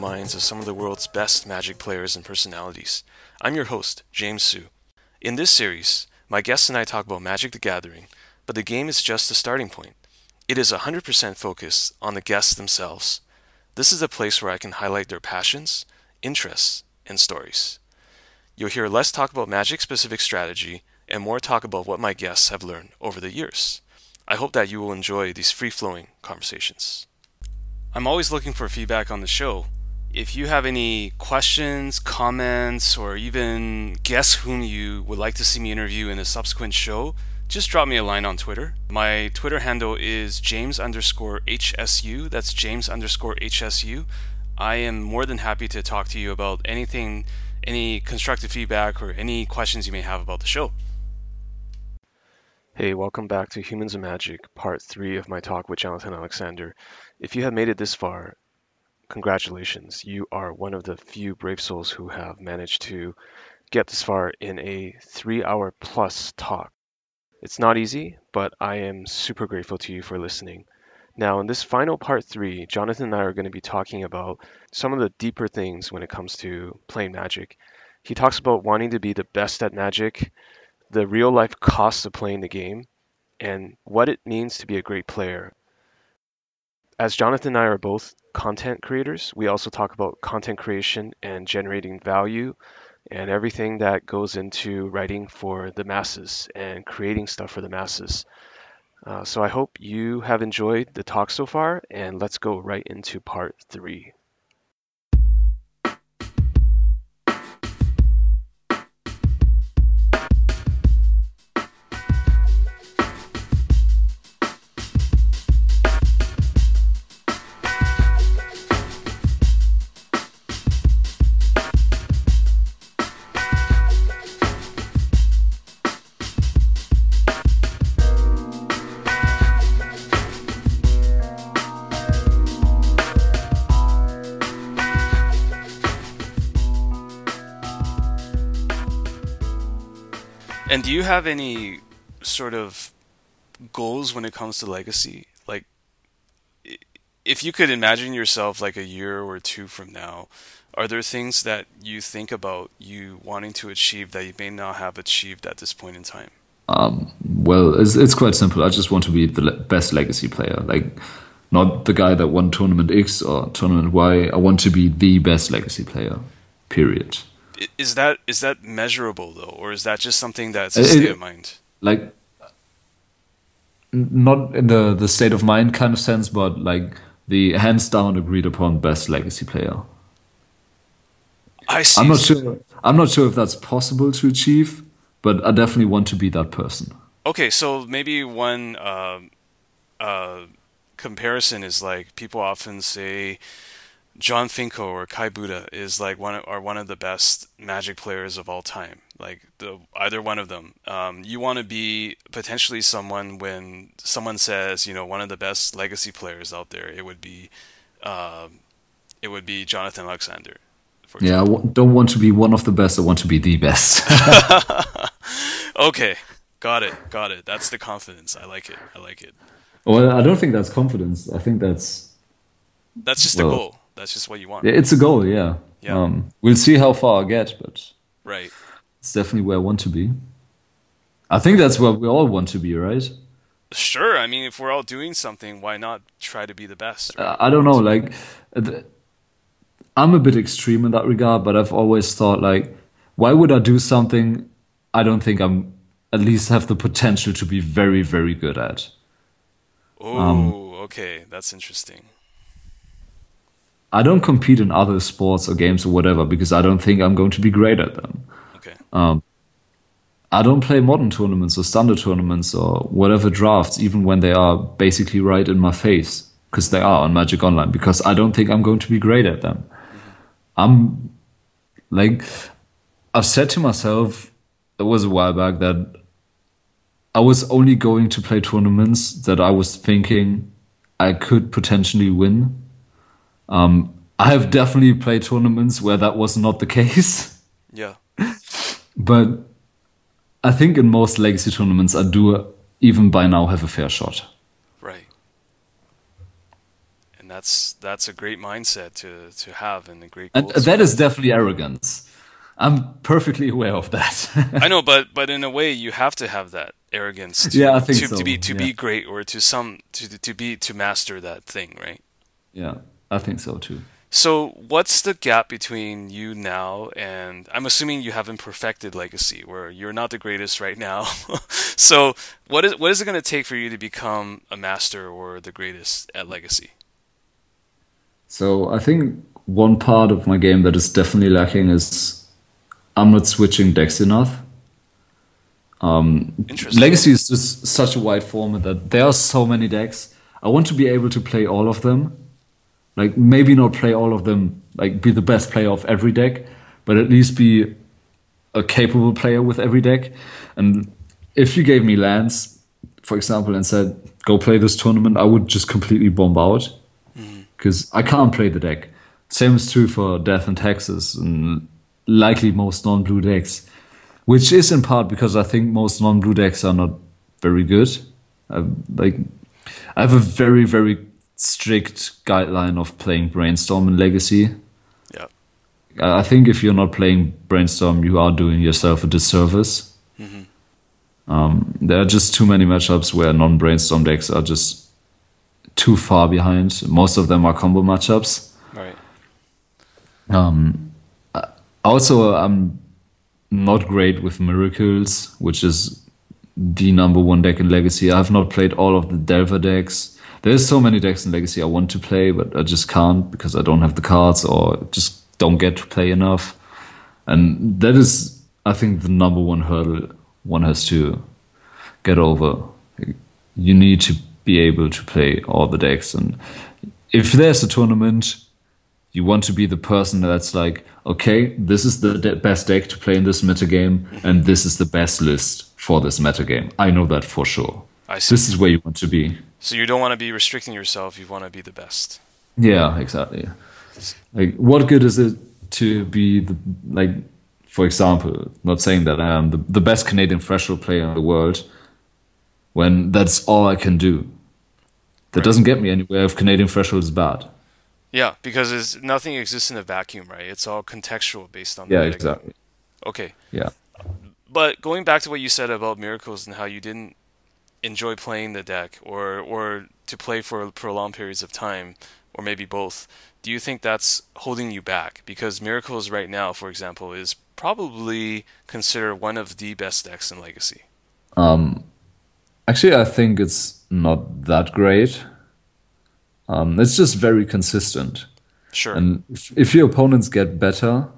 minds of some of the world's best Magic players and personalities. I'm your host, James Hsu. In this series, my guests and I talk about Magic the Gathering, but the game is just a starting point. It is 100% focused on the guests themselves. This is a place where I can highlight their passions, interests, and stories. You'll hear less talk about Magic specific strategy and more talk about what my guests have learned over the years. I hope that you will enjoy these free flowing conversations. I'm always looking for feedback on the show. If you have any questions, comments, or even guess whom you would like to see me interview in a subsequent show, just drop me a line on Twitter. My Twitter handle is James underscore HSU. That's James underscore HSU. I am more than happy to talk to you about anything, any constructive feedback, or any questions you may have about the show. Hey, welcome back to Humans of Magic, part three of my talk with Jonathan Alexander. If you have made it this far, congratulations. You are one of the few brave souls who have managed to get this far in a three hour plus talk. It's not easy, but I am super grateful to you for listening. Now, in this final part three, Jonathan and I are going to be talking about some of the deeper things when it comes to playing Magic. He talks about wanting to be the best at Magic, the real life costs of playing the game, and what it means to be a great player. As Jonathan and I are both content creators, we also talk about content creation and generating value and everything that goes into writing for the masses and creating stuff for the masses. Uh, so I hope you have enjoyed the talk so far, and let's go right into part three. Have any sort of goals when it comes to legacy? Like, if you could imagine yourself like a year or two from now, are there things that you think about you wanting to achieve that you may not have achieved at this point in time? Um, well, it's, it's quite simple. I just want to be the best legacy player. Like, not the guy that won tournament X or tournament Y. I want to be the best legacy player. Period is that is that measurable though, or is that just something that's a state of mind? Like, not in the the state of mind kind of sense, but like the hands down agreed upon best legacy player. I see. I'm not sure. I'm not sure if that's possible to achieve, but I definitely want to be that person. Okay, so maybe one uh, uh, comparison is like people often say Jon Finkel or Kai Budde is like one of, are one of the best Magic players of all time. Like the either one of them. Um, you want to be potentially someone when someone says you know one of the best legacy players out there. It would be, uh, it would be Jonathan Alexander. yeah, I w- don't want to be one of the best. I want to be the best. okay, got it, got it. That's the confidence. I like it. I like it. Well, I don't think that's confidence. I think that's that's just well, the goal that's just what you want. It's a goal, yeah. Yeah. Um, we'll see how far I get, but right, it's definitely where I want to be. I think that's where we all want to be, right? Sure. I mean, if we're all doing something, why not try to be the best? Right? I don't know. Like, I'm a bit extreme in that regard, but I've always thought, like, why would I do something I don't think I'm at least have the potential to be very, very good at? Oh, um, okay. That's interesting. I don't compete in other sports or games or whatever because I don't think I'm going to be great at them. Okay. Um, I don't play modern tournaments or standard tournaments or whatever drafts, even when they are basically right in my face, because they are on Magic Online, because I don't think I'm going to be great at them. Mm-hmm. I'm like, I've said to myself, it was a while back that I was only going to play tournaments that I was thinking I could potentially win um, I have definitely played tournaments where that was not the case. Yeah. but I think in most legacy tournaments, I do even by now have a fair shot. Right. And that's that's a great mindset to to have and a great. And that is definitely arrogance. I'm perfectly aware of that. I know, but but in a way, you have to have that arrogance. To, yeah, I think to, so. to be to yeah. be great or to some to to be to master that thing, right? Yeah, I think so too. So, what's the gap between you now and I'm assuming you haven't perfected Legacy, where you're not the greatest right now. so, what is what is it going to take for you to become a master or the greatest at Legacy? So, I think one part of my game that is definitely lacking is I'm not switching decks enough. Um, Legacy is just such a wide format that there are so many decks. I want to be able to play all of them. Like maybe not play all of them, like be the best player of every deck, but at least be a capable player with every deck. And if you gave me lands, for example, and said, go play this tournament, I would just completely bomb out because mm-hmm. I can't play the deck. Same is true for Death and Taxes and likely most non-blue decks, which is in part because I think most non-blue decks are not very good. I, like, I have a very very strict guideline of playing Brainstorm and Legacy. Yeah, I think if you're not playing Brainstorm, you are doing yourself a disservice. Mm-hmm. Um, there are just too many matchups where non-Brainstorm decks are just too far behind. Most of them are combo matchups. Right. Um, also, I'm not great with Miracles, which is the number one deck in Legacy. I have not played all of the Delver decks. There's so many decks in Legacy I want to play, but I just can't because I don't have the cards or just don't get to play enough. And that is, I think, the number one hurdle one has to get over. You need to be able to play all the decks. And if there's a tournament, you want to be the person that's like, okay, this is the de- best deck to play in this metagame, and this is the best list for this metagame. I know that for sure. I see. This is where you want to be. So you don't want to be restricting yourself. You want to be the best. Yeah, exactly. Like, what good is it to be the like? For example, not saying that I am the, the best Canadian threshold player in the world, when that's all I can do. That right. doesn't get me anywhere if Canadian threshold is bad. Yeah, because nothing exists in a vacuum, right? It's all contextual based on. Yeah, exactly. Okay. Yeah. But going back to what you said about miracles and how you didn't enjoy playing the deck, or or to play for prolonged periods of time, or maybe both, do you think that's holding you back? Because miracles right now, for example, is probably considered one of the best decks in Legacy. Um, actually, I think it's not that great. Um, it's just very consistent. Sure. And if, if, your opponents get better,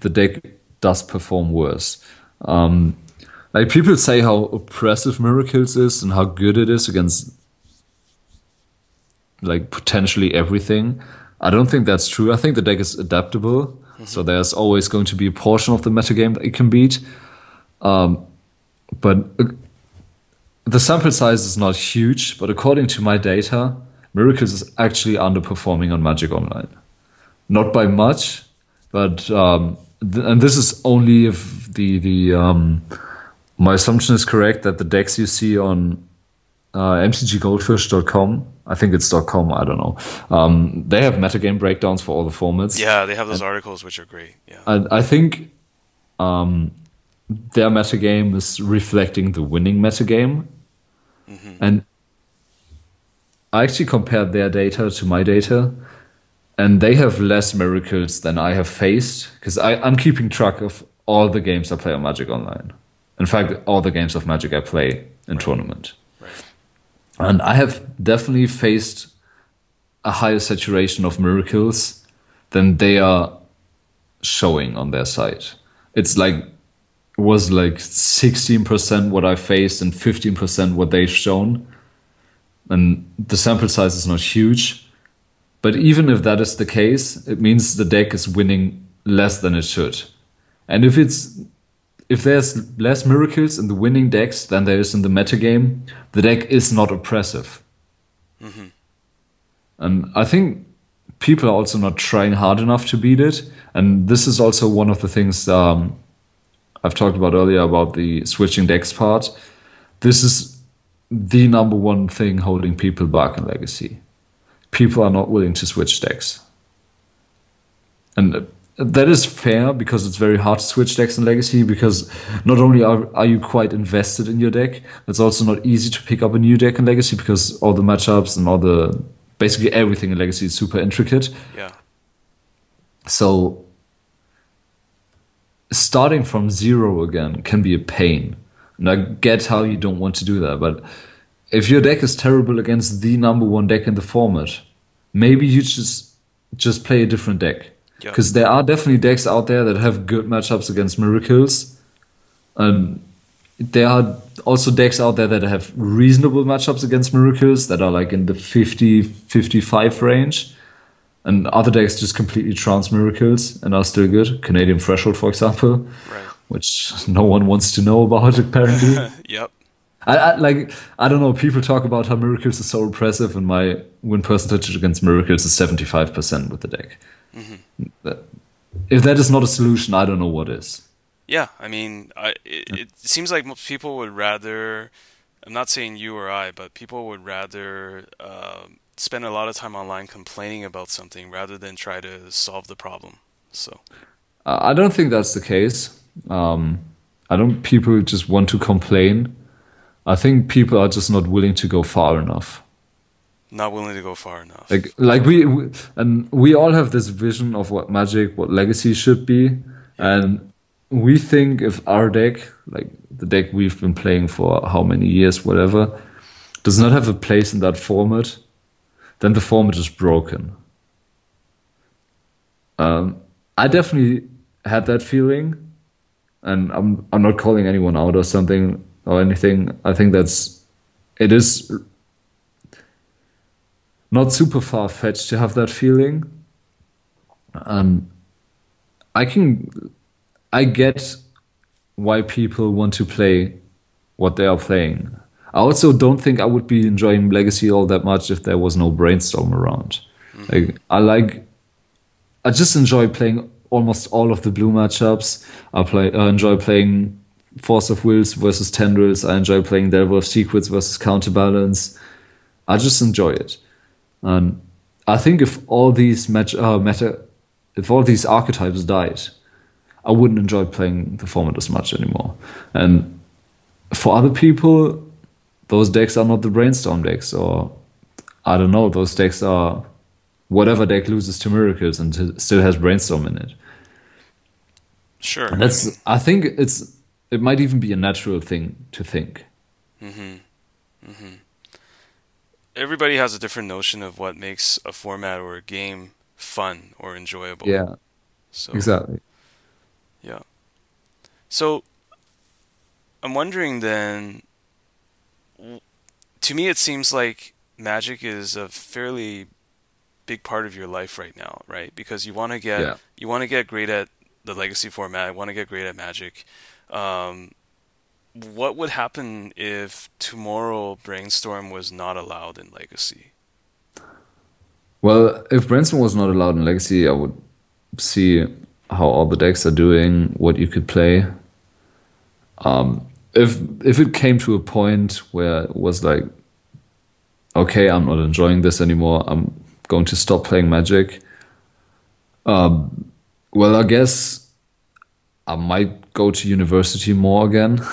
the deck does perform worse. Um, like people say how oppressive Miracles is and how good it is against like potentially everything. I don't think that's true. I think the deck is adaptable, mm-hmm. so there's always going to be a portion of the metagame that it can beat. Um, but uh, the sample size is not huge. But according to my data, Miracles is actually underperforming on Magic Online. Not by much, but um, th- and this is only if the the um, my assumption is correct that the decks you see on uh, mtggoldfish.com, I think it's .com, I don't know. Um, they have metagame breakdowns for all the formats. Yeah, they have those and articles which are great. Yeah, I, I think um, their metagame is reflecting the winning metagame, mm-hmm. and I actually compared their data to my data, and they have less miracles than I have faced because I'm keeping track of all the games I play on Magic Online. In fact, all the games of Magic I play in right. tournament. Right. And I have definitely faced a higher saturation of miracles than they are showing on their site. It's like it was like 16% what I faced and 15% what they've shown and the sample size is not huge. But even if that is the case, it means the deck is winning less than it should. And if it's if there's less miracles in the winning decks than there is in the metagame, the deck is not oppressive. Mm-hmm. And I think people are also not trying hard enough to beat it. And this is also one of the things um, I've talked about earlier about the switching decks part. This is the number one thing holding people back in Legacy. people are not willing to switch decks. And that is fair because it's very hard to switch decks in Legacy because not only are, are you quite invested in your deck, it's also not easy to pick up a new deck in Legacy because all the matchups and all the basically everything in Legacy is super intricate. Yeah. So starting from zero again can be a pain. And I get how you don't want to do that, but if your deck is terrible against the number one deck in the format, maybe you just just play a different deck. Because Yep. there are definitely decks out there that have good matchups against miracles. And there are also decks out there that have reasonable matchups against miracles that are like in the 50 55 range. And other decks just completely trounce miracles and are still good. Canadian Threshold, for example, Right. which no one wants to know about apparently. Yep. I, I like I don't know. People talk about how miracles is so impressive, and my win percentage against miracles is seventy five percent with the deck. That- If that is not a solution, I don't know what is. Yeah, I mean, I, it, it seems like most people would rather. I'm not saying you or I, but people would rather um spend a lot of time online complaining about something rather than try to solve the problem. So, Uh, I don't think that's the case. Um, I don't. People just want to complain. I think people are just not willing to go far enough. Not willing to go far enough. Like, like we, we and we all have this vision of what Magic, what Legacy should be, and we think if our deck, like the deck we've been playing for how many years, whatever, does not have a place in that format, then the format is broken. Um, I definitely had that feeling, and I'm I'm not calling anyone out or something or anything. I think that's it is not super far fetched to have that feeling. Um, I can, I get why people want to play what they are playing. I also don't think I would be enjoying Legacy all that much if there was no brainstorm around. Like I like, I just enjoy playing almost all of the blue matchups. I play, I enjoy playing Force of Wills versus Tendrils. I enjoy playing Delver of Secrets versus Counterbalance. I just enjoy it. And I think if all these match uh, meta, if all these archetypes died, I wouldn't enjoy playing the format as much anymore. And for other people, those decks are not the brainstorm decks, or I don't know, those decks are whatever deck loses to miracles and still has brainstorm in it. Sure. And that's I think it's it might even be a natural thing to think. Everybody has a different notion of what makes a format or a game fun or enjoyable. Yeah, So exactly. Yeah. So I'm wondering then to me it seems like magic is a fairly big part of your life right now, right? Because you want to get Yeah. you want to get great at the legacy format, you want to get great at magic. Um, what would happen if tomorrow brainstorm was not allowed in legacy? Well, if Brainstorm was not allowed in Legacy, I would see how all the decks are doing, what you could play. Um, if if it came to a point where it was like, okay, I'm not enjoying this anymore, I'm going to stop playing Magic. Um, well, I guess I might go to university more again.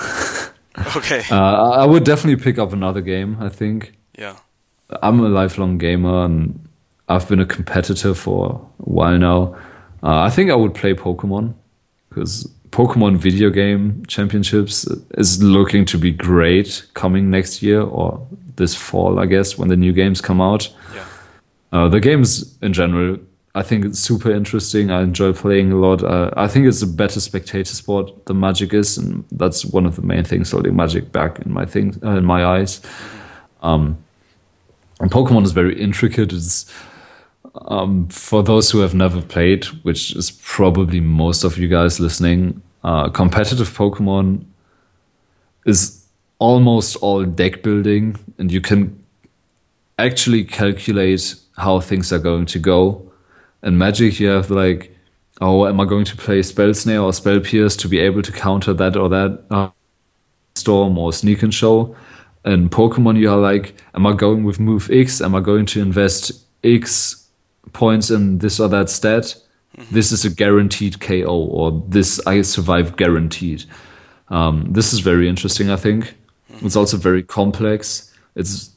Okay. Uh, I would definitely pick up another game. I think. yeah. I'm a lifelong gamer and I've been a competitor for a while now. Uh, I think I would play Pokemon because Pokemon video game championships is looking to be great coming next year or this fall, I guess, when the new games come out. Yeah. Uh, the games in general, I think it's super interesting. I enjoy playing a lot. Uh, I think it's a better spectator sport than Magic is, and that's one of the main things holding Magic back in my things, uh, in my eyes. Um, and Pokemon is very intricate. It's um, for those who have never played, which is probably most of you guys listening. Uh, competitive Pokemon is almost all deck building, and you can actually calculate how things are going to go. In Magic, you have like, oh, am I going to play Spell Snare or Spell Pierce to be able to counter that or that uh, Storm or Sneak and Show? In Pokemon, you are like, am I going with move X? Am I going to invest X points in this or that stat, this is a guaranteed KO, or this I survive guaranteed. Um, this is very interesting, I think. It's also very complex. It's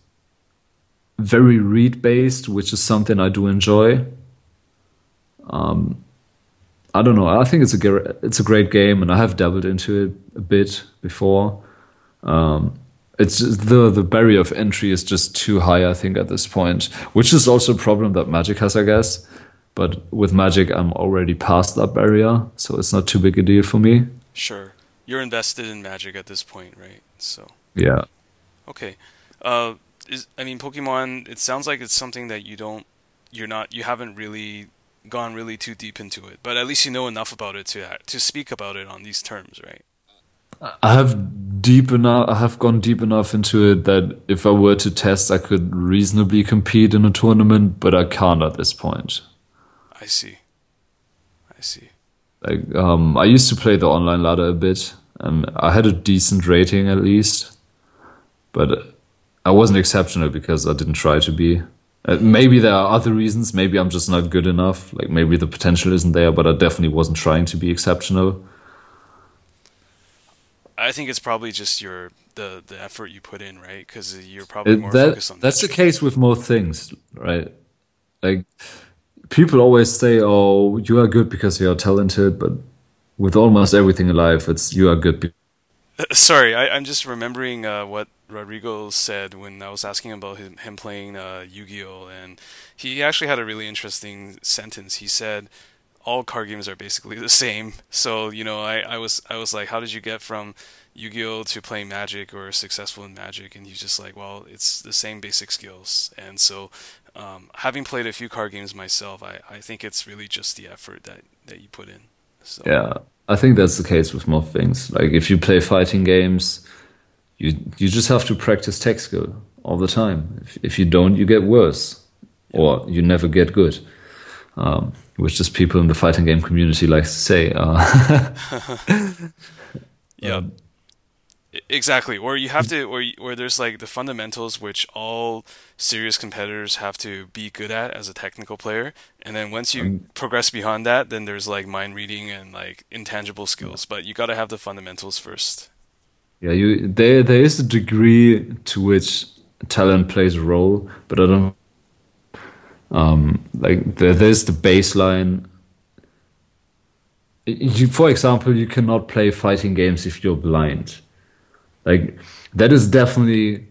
very read based, which is something I do enjoy. Um, I don't know. I think it's a it's a great game, and I have dabbled into it a bit before. Um, it's just the the barrier of entry is just too high, I think, at this point, which is also a problem that Magic has, I guess. But with Magic, I'm already past that barrier, so it's not too big a deal for me. Sure, you're invested in Magic at this point, right? So Yeah. okay, uh, is I mean Pokemon. It sounds like it's something that you don't, you're not, you haven't really gone really too deep into it, but at least you know enough about it to to speak about it on these terms, right? I have deep enough. I have gone deep enough into it that if I were to test, I could reasonably compete in a tournament, but I can't at this point. I see. I see. Like, um, I used to play the online ladder a bit, and I had a decent rating at least, but I wasn't exceptional because I didn't try to be. Uh, maybe there are other reasons. Maybe I'm just not good enough. Like maybe the potential isn't there, but I definitely wasn't trying to be exceptional. I think it's probably just your the the effort you put in, right? Because you're probably more that, focused on that's the case with most things, right? Like people always say, "Oh, you are good because you are talented," but with almost everything in life, it's you are good. Be- Sorry, I, I'm just remembering uh, what Rodrigo said when I was asking about him, him playing uh, Yu-Gi-Oh, and he actually had a really interesting sentence. He said, "All card games are basically the same." So you know, I, I was I was like, "How did you get from Yu-Gi-Oh to playing Magic or successful in Magic?" And he's just like, "Well, it's the same basic skills." And so, um, having played a few card games myself, I, I think it's really just the effort that, that you put in. So yeah, I think that's the case with most things. Like if you play fighting games, you you just have to practice tech skill all the time. If if you don't, you get worse, or you never get good. Um, which is people in the fighting game community like to say. Uh, Yeah. Um, Exactly. Or you have to, or or there's like the fundamentals which all serious competitors have to be good at as a technical player, and then once you Um, progress beyond that, then there's like mind reading and like intangible skills. But you got to have the fundamentals first. Yeah, you there there is a degree to which talent plays a role, but I don't um like there, there's the baseline. You, for example, you cannot play fighting games if you're blind. Like that is definitely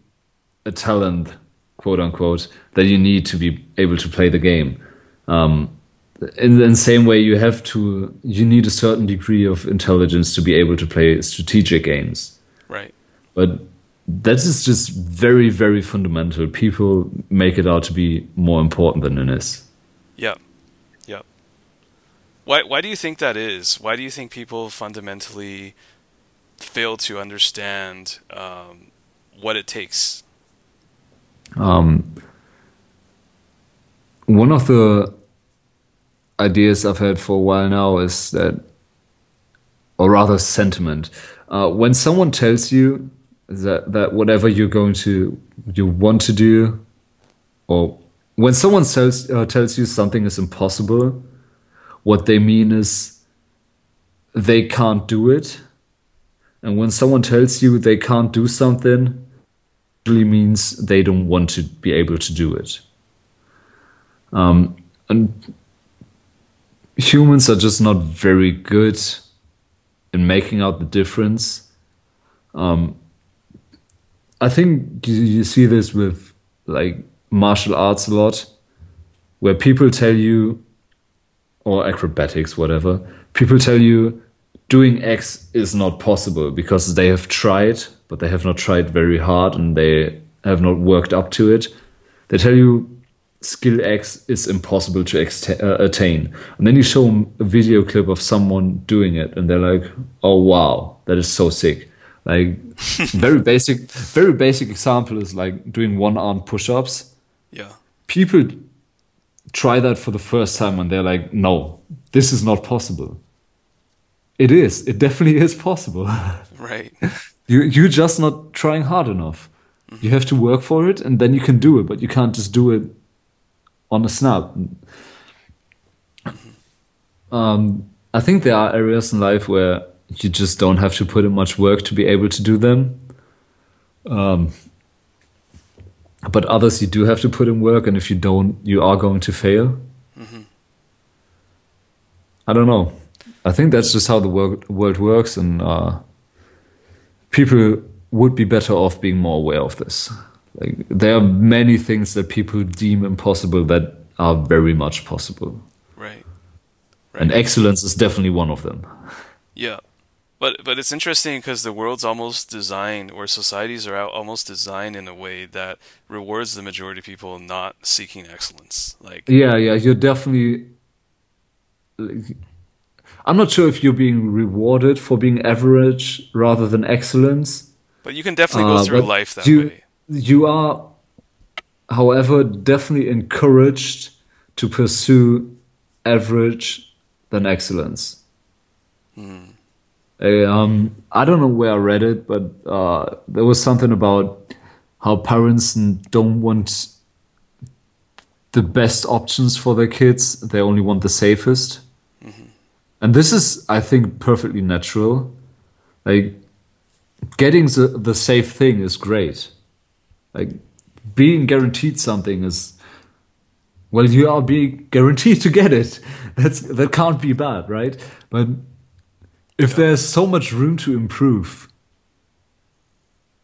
a talent, quote unquote, that you need to be able to play the game. Um, in, in the same way, you have to you need a certain degree of intelligence to be able to play strategic games. Right. But that is just very, very fundamental. People make it out to be more important than it is. Yep. Yep. Why why do you think that is? Why do you think people fundamentally fail to understand um, what it takes? Um, one of the ideas I've had for a while now is that, or rather, sentiment. Uh, when someone tells you that that whatever you're going to you want to do, or when someone tells uh, tells you something is impossible, what they mean is they can't do it. And when someone tells you they can't do something, usually means they don't want to be able to do it. Um, and humans are just not very good in making out the difference. Um, I think you, you see this with like martial arts a lot, where people tell you, or acrobatics, whatever, people tell you doing X is not possible because they have tried, but they have not tried very hard and they have not worked up to it. They tell you skill X is impossible to uh, attain. And then you show them a video clip of someone doing it and they're like, oh wow, that is so sick. Like, very basic, very basic example is like doing one arm push ups. Yeah. People try that for the first time and they're like, no, this is not possible. It is. It definitely is possible. Right. you you're just not trying hard enough. You have to work for it, and then you can do it. But you can't just do it on a snap. Um, I think there are areas in life where you just don't have to put in much work to be able to do them. Um, but others you do have to put in work, and if you don't, you are going to fail. I don't know. I think that's just how the world, world works, and uh, people would be better off being more aware of this. Like there are many things that people deem impossible that are very much possible, Right. and excellence is definitely one of them. Yeah. But but it's interesting because the world's almost designed, or societies are almost designed in a way that rewards the majority of people not seeking excellence. Like, Yeah, yeah, you're definitely. like, I'm not sure if you're being rewarded for being average rather than excellence. but you can definitely go Uh, through life that you, way. You are, however, definitely encouraged to pursue average than excellence. I, um, I don't know where I read it, but uh, there was something about how parents don't want the best options for their kids; they only want the safest. And this is, I think, perfectly natural. Like getting the, the safe thing is great. Like being guaranteed something is well, you are being guaranteed to get it. That's that can't be bad, right? But if there's so much room to improve,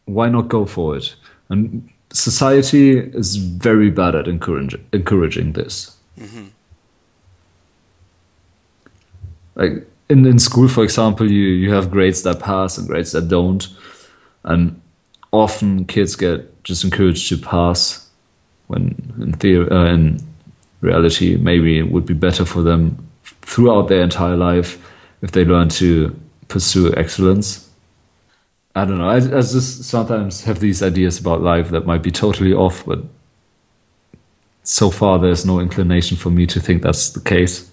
why not go for it? And society is very bad at encouraging encouraging this. Mm-hmm. Like in, in school, for example, you, you have grades that pass and grades that don't. And often kids get just encouraged to pass when in theory, uh, in reality, maybe it would be better for them throughout their entire life if they learn to pursue excellence. I don't know. I, I just sometimes have these ideas about life that might be totally off, but so far there's no inclination for me to think that's the case.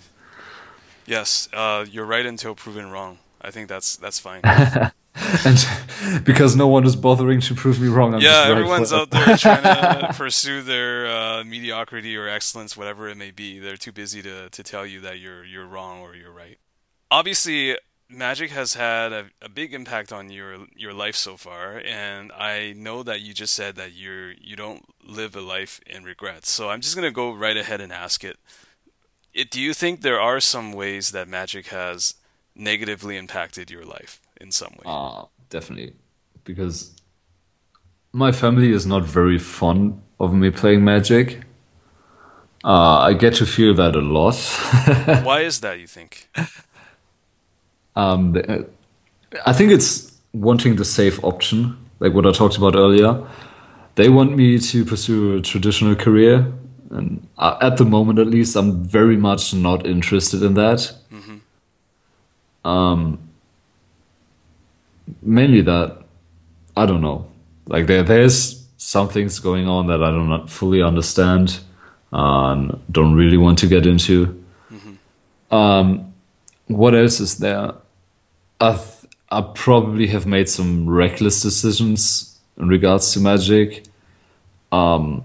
Yes, uh, you're right until proven wrong. I think that's that's fine. and because no one is bothering to prove me wrong, I'm yeah, right everyone's out there trying to pursue their uh, mediocrity or excellence, whatever it may be. They're too busy to, to tell you that you're you're wrong or you're right. Obviously, magic has had a, a big impact on your your life so far, and I know that you just said that you're you don't live a life in regrets. So I'm just gonna go right ahead and ask it. it do you think there are some ways that magic has negatively impacted your life in some way? Ah, definitely. Because my family is not very fond of me playing Magic. Uh, I get to feel that a lot. Why is that? You think? um, I think it's wanting the safe option, like what I talked about earlier. They want me to pursue a traditional career, and at the moment, at least, I'm very much not interested in that. Um, mainly that I don't know. Like there, there's some things going on that I do not fully understand and don't really want to get into. Um, what else is there? I th- I probably have made some reckless decisions in regards to magic. Um,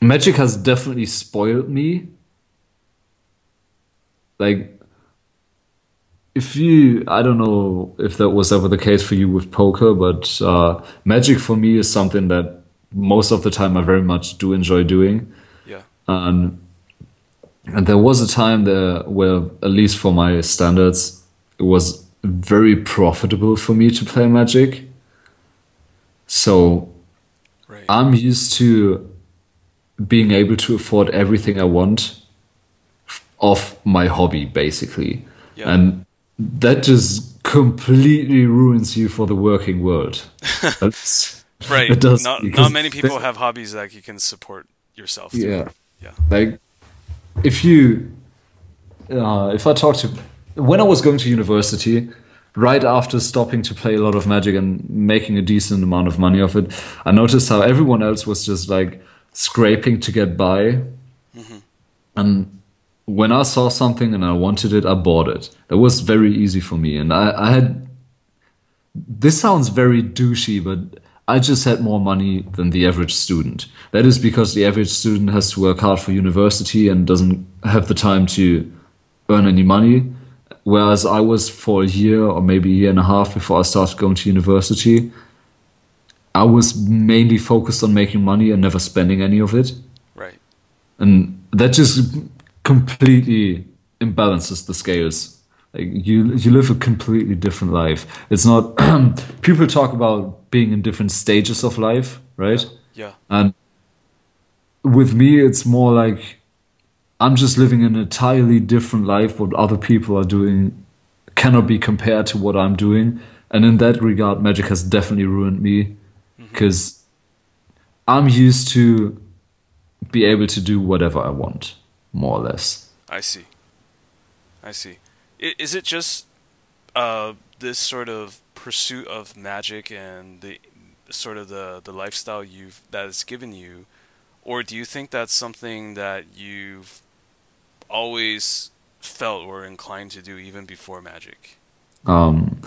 magic has definitely spoiled me. Like if you i don't know if that was ever the case for you with poker but uh, magic for me is something that most of the time i very much do enjoy doing Yeah. and and there was a time there where at least for my standards it was very profitable for me to play magic so Right. i'm used to being able to afford everything i want of my hobby basically Yeah. and that just completely ruins you for the working world. Right. it does, not not many people have hobbies that you can support yourself. through. Yeah, Yeah. like if you, uh, if I talk to, when I was going to university, right after stopping to play a lot of Magic and making a decent amount of money off it, I noticed how everyone else was just like scraping to get by, and when I saw something and I wanted it, I bought it. That was very easy for me. And I, I had, this sounds very douchey, but I just had more money than the average student. That is because the average student has to work hard for university and doesn't have the time to earn any money. Whereas I was for a year or maybe a year and a half before I started going to university, I was mainly focused on making money and never spending any of it. Right. And that just completely imbalances the scales. Like you you live a completely different life. It's not people talk about being in different stages of life right? Yeah. and with me it's more like i'm just living an entirely different life what other people are doing cannot be compared to what i'm doing. And in that regard magic has definitely ruined me mm-hmm. because i'm used to be able to do whatever i want more or less I see. I see. I- Is it just uh, this sort of pursuit of magic and the sort of the, the lifestyle you've that it's given you, or do you think that's something that you've always felt or inclined to do even before magic? Um,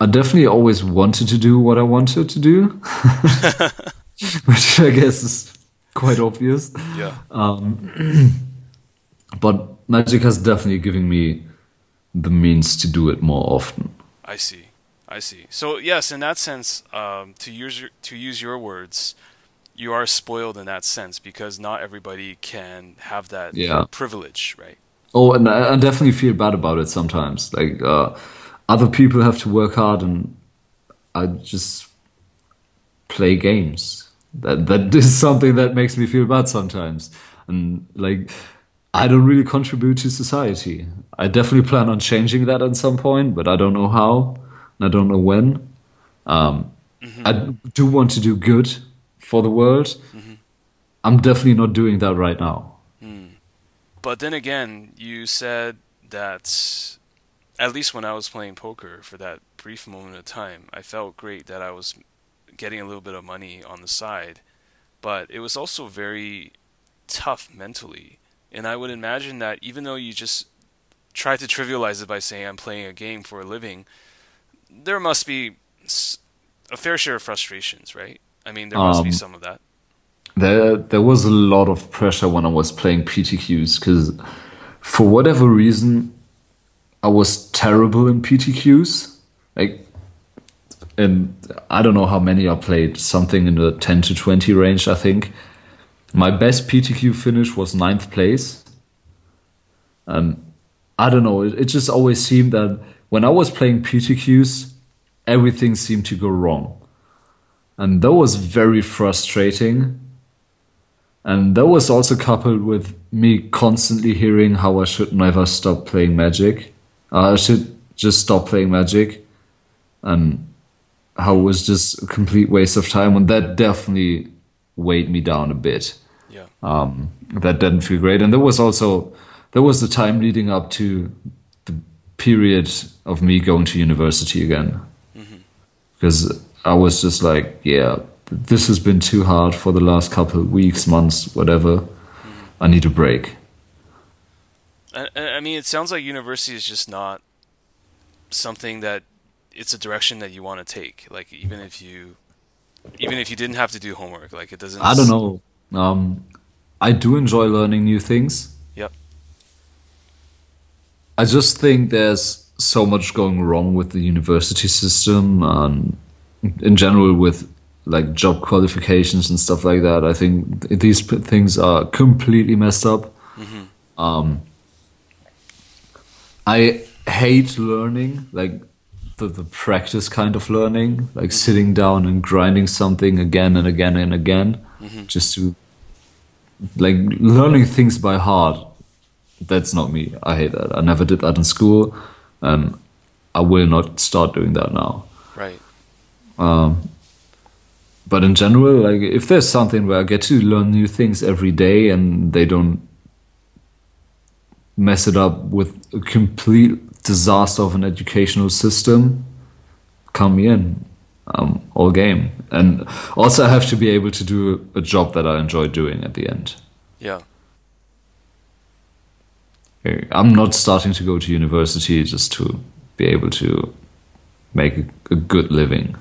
I definitely always wanted to do what I wanted to do, which I guess is quite obvious. Yeah. But magic has definitely given me the means to do it more often. I see. I see. So yes, in that sense, um, to use your, to use your words, you are spoiled in that sense because not everybody can have that Yeah. privilege, right? Oh, and I, I definitely feel bad about it sometimes. Like uh, other people have to work hard, and I just play games. That that is something that makes me feel bad sometimes. And like, I don't really contribute to society. I definitely plan on changing that at some point, but I don't know how, and I don't know when. Um, mm-hmm. I do want to do good for the world. Mm-hmm. I'm definitely not doing that right now. Hmm. But then again, you said that at least when I was playing poker for that brief moment of time, I felt great that I was getting a little bit of money on the side, but it was also very tough mentally. And I would imagine that even though you just try to trivialize it by saying I'm playing a game for a living, there must be a fair share of frustrations, right? I mean, there must be Um, some of that. There, there was a lot of pressure when I was playing PTQs because, for whatever reason, I was terrible in PTQs. Like, and I don't know how many I played. Something in the ten to twenty range, I think. My best PTQ finish was ninth place. And I don't know. It, it just always seemed that when I was playing PTQs, everything seemed to go wrong, and that was very frustrating. And that was also coupled with me constantly hearing how I should never stop playing Magic. Uh, I should just stop playing Magic. And how it was just a complete waste of time. And that definitely weighed me down a bit. Yeah. Um, that didn't feel great. And there was also, there was the time leading up to the period of me going to university again. Because I was just like, yeah, this has been too hard for the last couple of weeks, months, whatever. I need a break. I, I I mean, it sounds like university is just not something that it's a direction that you want to take. Like even if you, even if you didn't have to do homework, like it doesn't. I don't know. Um, I do enjoy learning new things. Yep. I just think there's so much going wrong with the university system and in general with like job qualifications and stuff like that. I think th- these p- things are completely messed up. Um, I hate learning, like the, the practice kind of learning, like sitting down and grinding something again and again and again, just to like learning things by heart. That's not me. I hate that. I never did that in school, and I will not start doing that now. Right. Um, but in general, like if there's something where I get to learn new things every day and they don't mess it up with a complete disaster of an educational system, come in. Um, all game. And also, I have to be able to do a job that I enjoy doing at the end. Yeah. I'm not starting to go to university just to be able to make a, good living.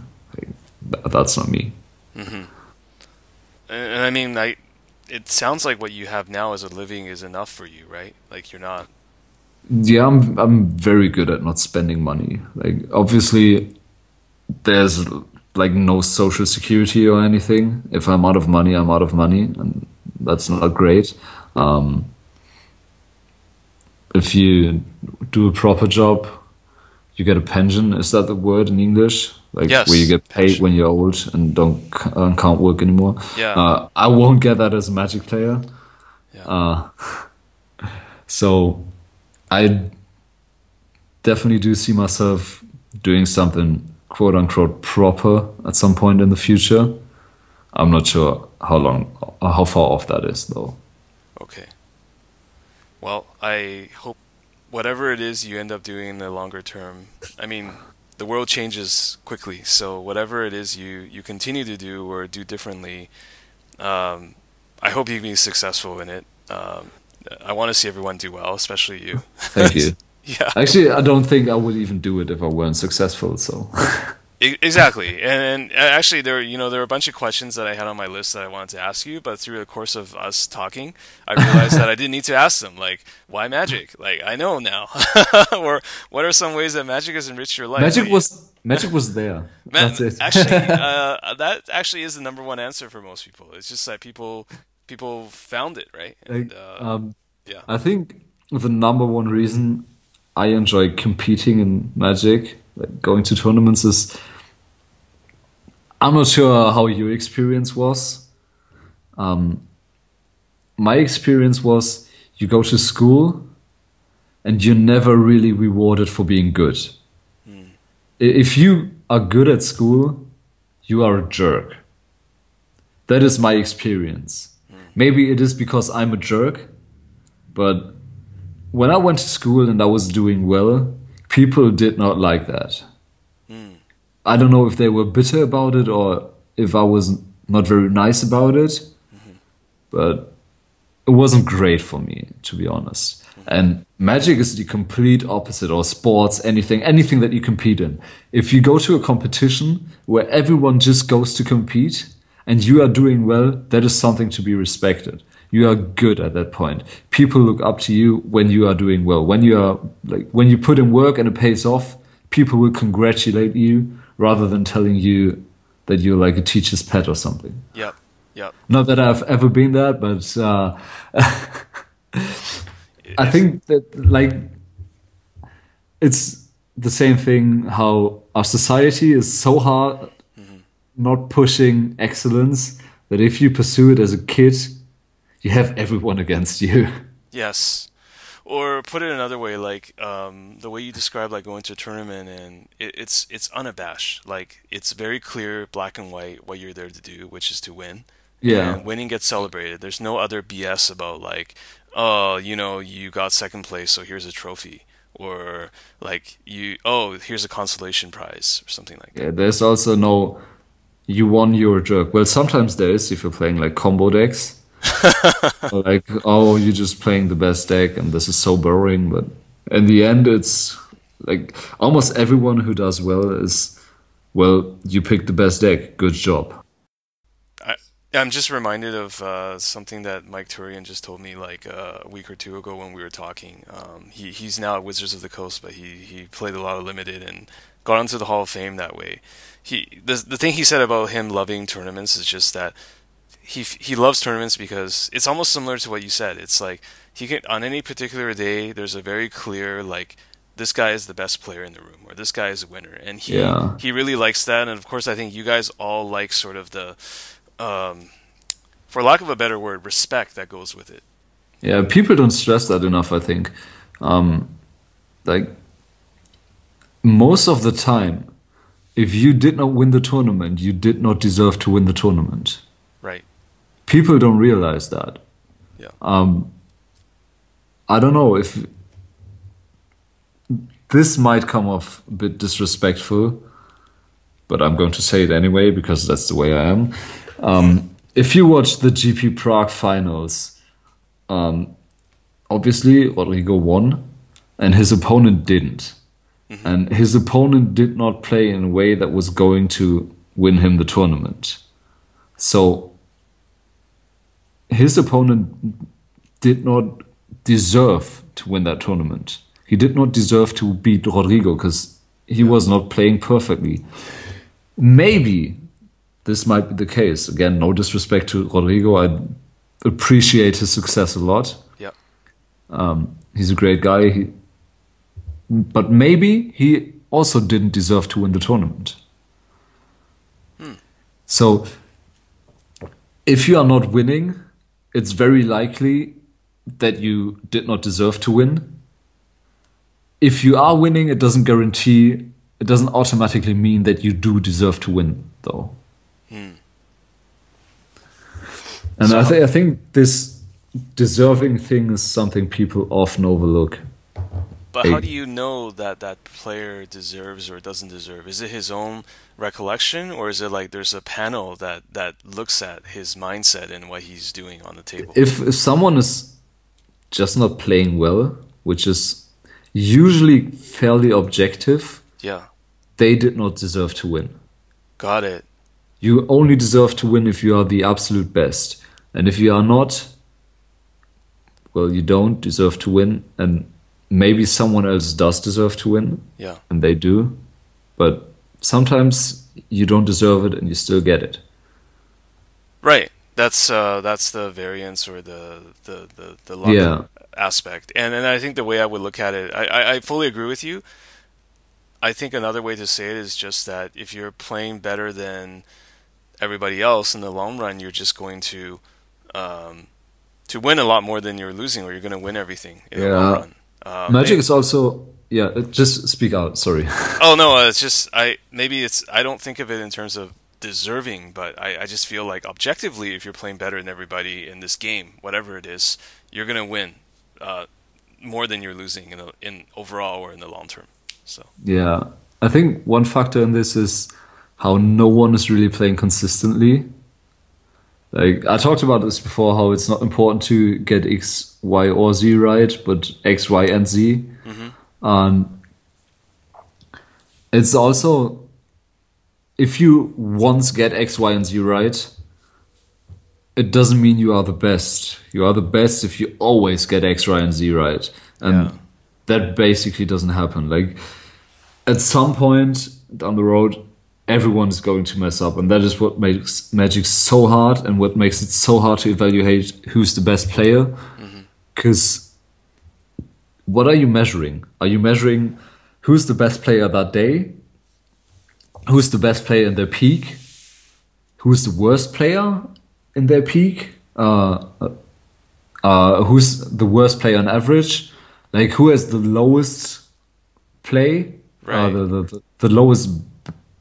That's not me. And, and I mean, I, it sounds like what you have now as a living is enough for you, right? Like you're not. Yeah, I'm I'm very good at not spending money. Like obviously there's like no social security or anything. If I'm out of money, I'm out of money and that's not great. Um, if you do a proper job, you get a pension. Is that the word in English? Like Yes, where you get paid pension. when you're old and don't and can't work anymore. Yeah. Uh, I won't get that as a Magic player. Yeah. Uh, so I definitely do see myself doing something quote unquote proper at some point in the future. I'm not sure how long, how far off that is though. Okay. Well, I hope whatever it is you end up doing in the longer term. I mean, the world changes quickly, so whatever it is you you continue to do or do differently, um, I hope you can be successful in it. Um, I want to see everyone do well, especially you. Thank you. yeah. Actually, I don't think I would even do it if I weren't successful. So Exactly, and, and actually, there you know there were a bunch of questions that I had on my list that I wanted to ask you, but through the course of us talking, I realized that I didn't need to ask them. Like, why magic? Like, I know now. or what are some ways that magic has enriched your life? magic was magic was there. man, That's it. actually, uh, that actually is the number one answer for most people. It's just that people people found it right, and Like, uh, um, yeah, I think the number one reason I enjoy competing in Magic, like going to tournaments, is I'm not sure how your experience was. Um, my experience was you go to school and you're never really rewarded for being good. I- If you are good at school, you are a jerk. That is my experience. Maybe it is because I'm a jerk, but when I went to school and I was doing well, people did not like that. Hmm. I don't know if they were bitter about it or if I was not very nice about it, mm-hmm. but it wasn't great for me, to be honest. Mm-hmm. And magic is the complete opposite, or sports, anything, anything that you compete in. If you go to a competition where everyone just goes to compete and you are doing well, that is something to be respected. You are good at that point. People look up to you when you are doing well. When you are like when you put in work and it pays off, people will congratulate you rather than telling you that you're like a teacher's pet or something. yep, yep. Not that I've ever been that, but uh, I think that like it's the same thing. How our society is so hard, not pushing excellence, that if you pursue it as a kid, you have everyone against you. Yes. Or put it another way, like um, the way you describe like going to a tournament and it, it's it's unabashed. Like it's very clear, black and white, what you're there to do, which is to win. Yeah. And winning gets celebrated. There's no other BS about like, oh, you know, you got second place, so here's a trophy. Or like you oh, here's a consolation prize or something like that. Yeah, there's also no you won your jerk. Well, sometimes there is if you're playing like combo decks. Like, oh, you're just playing the best deck and this is so boring. But in the end, it's like almost everyone who does well is, well, you picked the best deck. Good job. I, I'm just reminded of uh, something that Mike Turian just told me like uh, a week or two ago when we were talking. Um, he he's now at Wizards of the Coast, but he, he played a lot of limited and got onto the Hall of Fame that way. He the the thing he said about him loving tournaments is just that he he loves tournaments because it's almost similar to what you said. It's like he can on any particular day there's a very clear like this guy is the best player in the room or this guy is a winner and he Yeah. he really likes that and of course I think you guys all like sort of the um, for lack of a better word respect that goes with it. Yeah, people don't stress that enough, I think. Um, like, most of the time, if you did not win the tournament, you did not deserve to win the tournament. People don't realize that. Yeah. Um, I don't know if this might come off a bit disrespectful, but I'm going to say it anyway because that's the way I am. Um, if you watch the GP Prague finals, um, obviously Rodrigo won, and his opponent didn't. And his opponent did not play in a way that was going to win him the tournament. So his opponent did not deserve to win that tournament. He did not deserve to beat Rodrigo because he was not playing perfectly. Maybe this might be the case. Again, no disrespect to Rodrigo. I appreciate his success a lot. Yeah. Um, he's a great guy. He, but maybe he also didn't deserve to win the tournament. Hmm. So, if you are not winning, it's very likely that you did not deserve to win. If you are winning, it doesn't guarantee, it doesn't automatically mean that you do deserve to win, though. Hmm. And So- I, th- I think this deserving thing is something people often overlook. But how do you know that that player deserves or doesn't deserve? Is it his own recollection, or is it like there's a panel that that looks at his mindset and what he's doing on the table? If if someone is just not playing well, which is usually fairly objective, yeah, they did not deserve to win. got it. You only deserve to win if you are the absolute best. And if you are not, well, you don't deserve to win. And maybe someone else does deserve to win, Yeah, and they do. But sometimes you don't deserve it and you still get it. right. That's uh, that's the variance or the the the, the luck Yeah. aspect. And and I think the way I would look at it, I, I, I fully agree with you. I think another way to say it is just that if you're playing better than everybody else in the long run, you're just going to um, to win a lot more than you're losing, or you're going to win everything in the long Yeah. run. Um, Magic may- is also, yeah, uh, just speak out, sorry. oh no, uh, it's just I maybe it's I don't think of it in terms of deserving, but I, I just feel like objectively, if you're playing better than everybody in this game, whatever it is, you're going to win uh, more than you're losing in the, in overall or in the long term. So. Yeah, I think one factor in this is how no one is really playing consistently. Like I talked about this before, how it's not important to get X, Y, or Z right, but X, Y, and Z. Mm-hmm. And it's also if you once get X, Y, and Z right, it doesn't mean you are the best. You are the best if you always get X, Y, and Z right. And Yeah. that basically doesn't happen. Like at some point down the road, everyone is going to mess up, and that is what makes Magic so hard, and what makes it so hard to evaluate who's the best player. Because what are you measuring? Are you measuring who's the best player that day? Who's the best player in their peak? Who's the worst player in their peak? Uh, uh, who's the worst player on average? Like who has the lowest play? Uh, Right. the, the, the, the lowest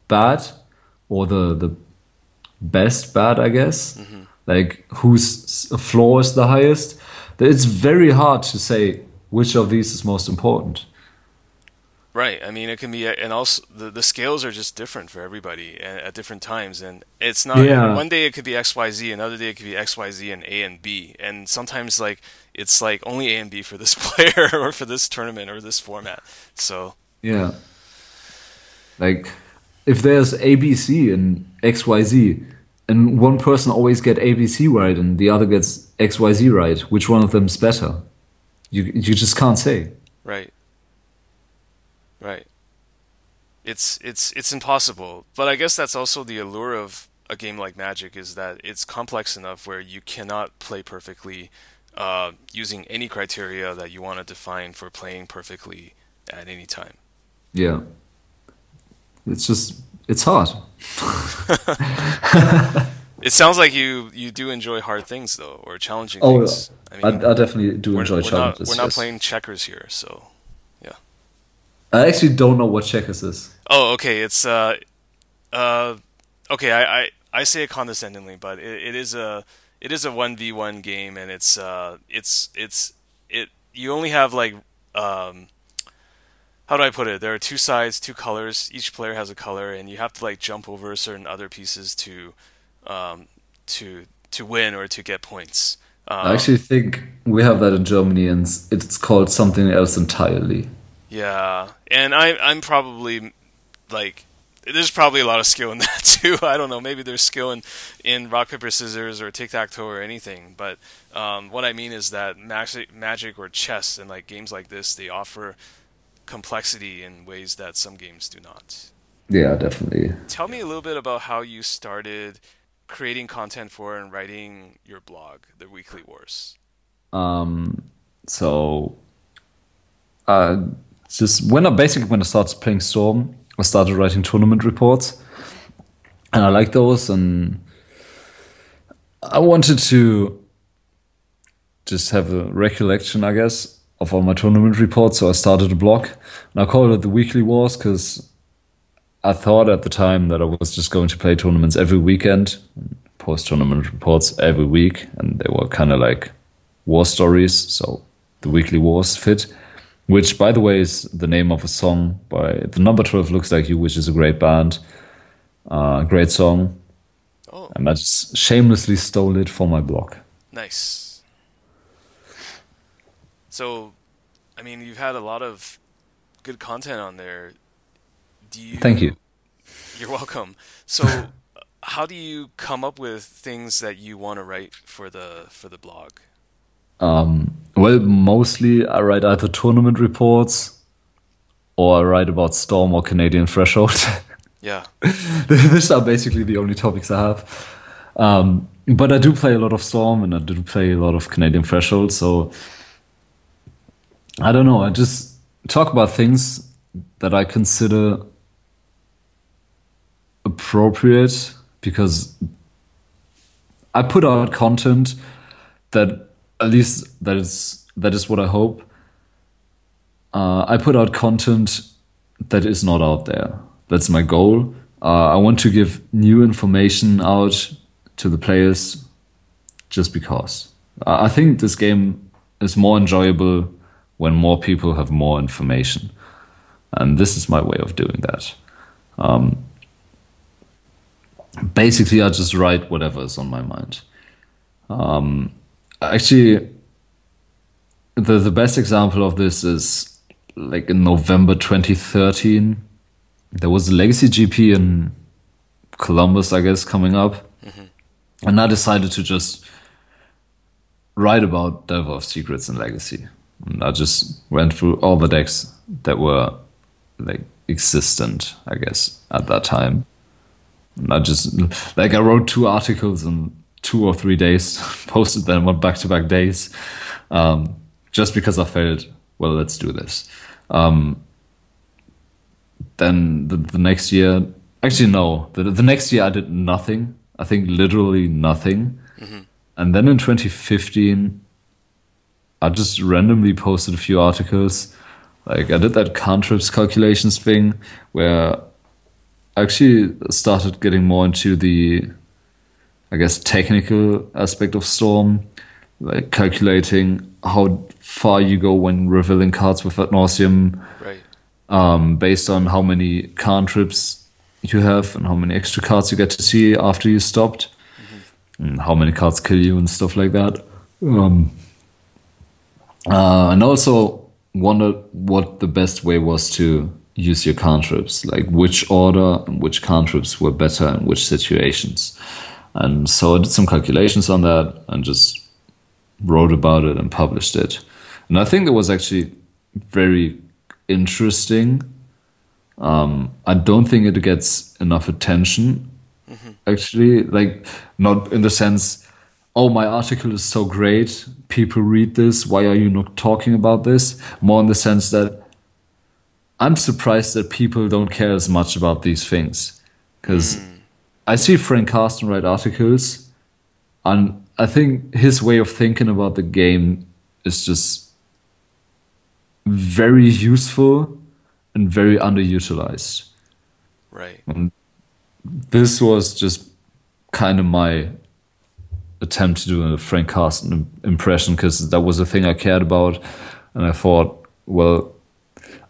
bad or the the best bad, I guess. Mm-hmm. Like whose floor is the highest? It's very hard to say which of these is most important. Right. I mean, it can be, uh, and also the, the scales are just different for everybody at, at different times. And it's not, Yeah. one day it could be X, Y, Z, another day it could be X, Y, Z, and A and B. And sometimes, like, it's like only A and B for this player or for this tournament or this format. So, Yeah. Like if there's ABC and XYZ and one person always get ABC right and the other gets XYZ right, which one of them's better? You you just can't say. right. Right. It's, it's, it's impossible. But I guess that's also the allure of a game like Magic is that it's complex enough where you cannot play perfectly uh, using any criteria that you want to define for playing perfectly at any time. Yeah. It's just it's hard. It sounds like you you do enjoy hard things though, or challenging Oh, things. I, I definitely do we're, enjoy we're not, challenges. we're not yes. playing checkers here, so. Yeah. I actually don't know what checkers is. Oh, okay. It's uh, uh, okay. I, I, I say it condescendingly, but it, it is a it is a one v one game, and it's uh, it's it's it. You only have like um, how do I put it? There are two sides, two colors. Each player has a color, and you have to like jump over certain other pieces to um, to to win or to get points. Um, I actually think we have that in Germany and it's- called something else entirely. Yeah, and I I'm probably like there's probably a lot of skill in that too. I don't know. Maybe there's skill in, in rock paper scissors or tic tac toe or anything. But um, what I mean is that magic, magic or chess and like games like this, they offer complexity in ways that some games do not. Yeah, definitely. Tell me a little bit about how you started creating content for and writing your blog, The Weekly Wars. Um, so, uh, just when I basically when I started playing Storm, I started writing tournament reports, and I like those, and I wanted to just have a recollection, I guess, of all my tournament reports. So I started a blog, and I called it the Weekly Wars because I thought at the time that I was just going to play tournaments every weekend, post tournament reports every week, and they were kind of like war stories. So the Weekly Wars fit which by the way is the name of a song by the number 12 looks like you which is a great band uh, great song oh. and i just shamelessly stole it for my blog nice so i mean you've had a lot of good content on there do you thank you you're welcome so how do you come up with things that you want to write for the for the blog um, well, mostly I write either tournament reports or I write about Storm or Canadian Threshold. Yeah. These are basically the only topics I have. Um, but I do play a lot of Storm and I do play a lot of Canadian Threshold. So I don't know. I just talk about things that I consider appropriate because I put out content that at least that is that is what I hope. Uh, I put out content that is not out there. That's my goal. Uh, I want to give new information out to the players, just because. I think this game is more enjoyable when more people have more information, and this is my way of doing that. Um, basically, I just write whatever is on my mind. Um, actually the the best example of this is like in November 2013 there was a legacy GP in Columbus I guess coming up mm-hmm. and I decided to just write about Delver of Secrets and Legacy and I just went through all the decks that were like existent I guess at that time and I just like I wrote two articles in two or three days, posted them on back to back days, um, just because I felt, well, let's do this. Um, then the, the next year, actually, no, the, the next year I did nothing. I think literally nothing. Mm-hmm. And then in 2015, I just randomly posted a few articles. Like I did that cantrips calculations thing where I actually started getting more into the I guess, technical aspect of Storm, like calculating how far you go when revealing cards with ad right. um, based on how many cantrips you have and how many extra cards you get to see after you stopped, mm-hmm. and how many cards kill you and stuff like that. Um, uh, and also wondered what the best way was to use your cantrips, like which order and which cantrips were better in which situations. And so I did some calculations on that and just wrote about it and published it. And I think it was actually very interesting. Um, I don't think it gets enough attention, mm-hmm. actually. Like, not in the sense, oh, my article is so great. People read this. Why are you not talking about this? More in the sense that I'm surprised that people don't care as much about these things. Because. Mm I see Frank Karsten write articles, and I think his way of thinking about the game is just very useful and very underutilized. Right. And this was just kind of my attempt to do a Frank Karsten impression because that was a thing I cared about, and I thought, well,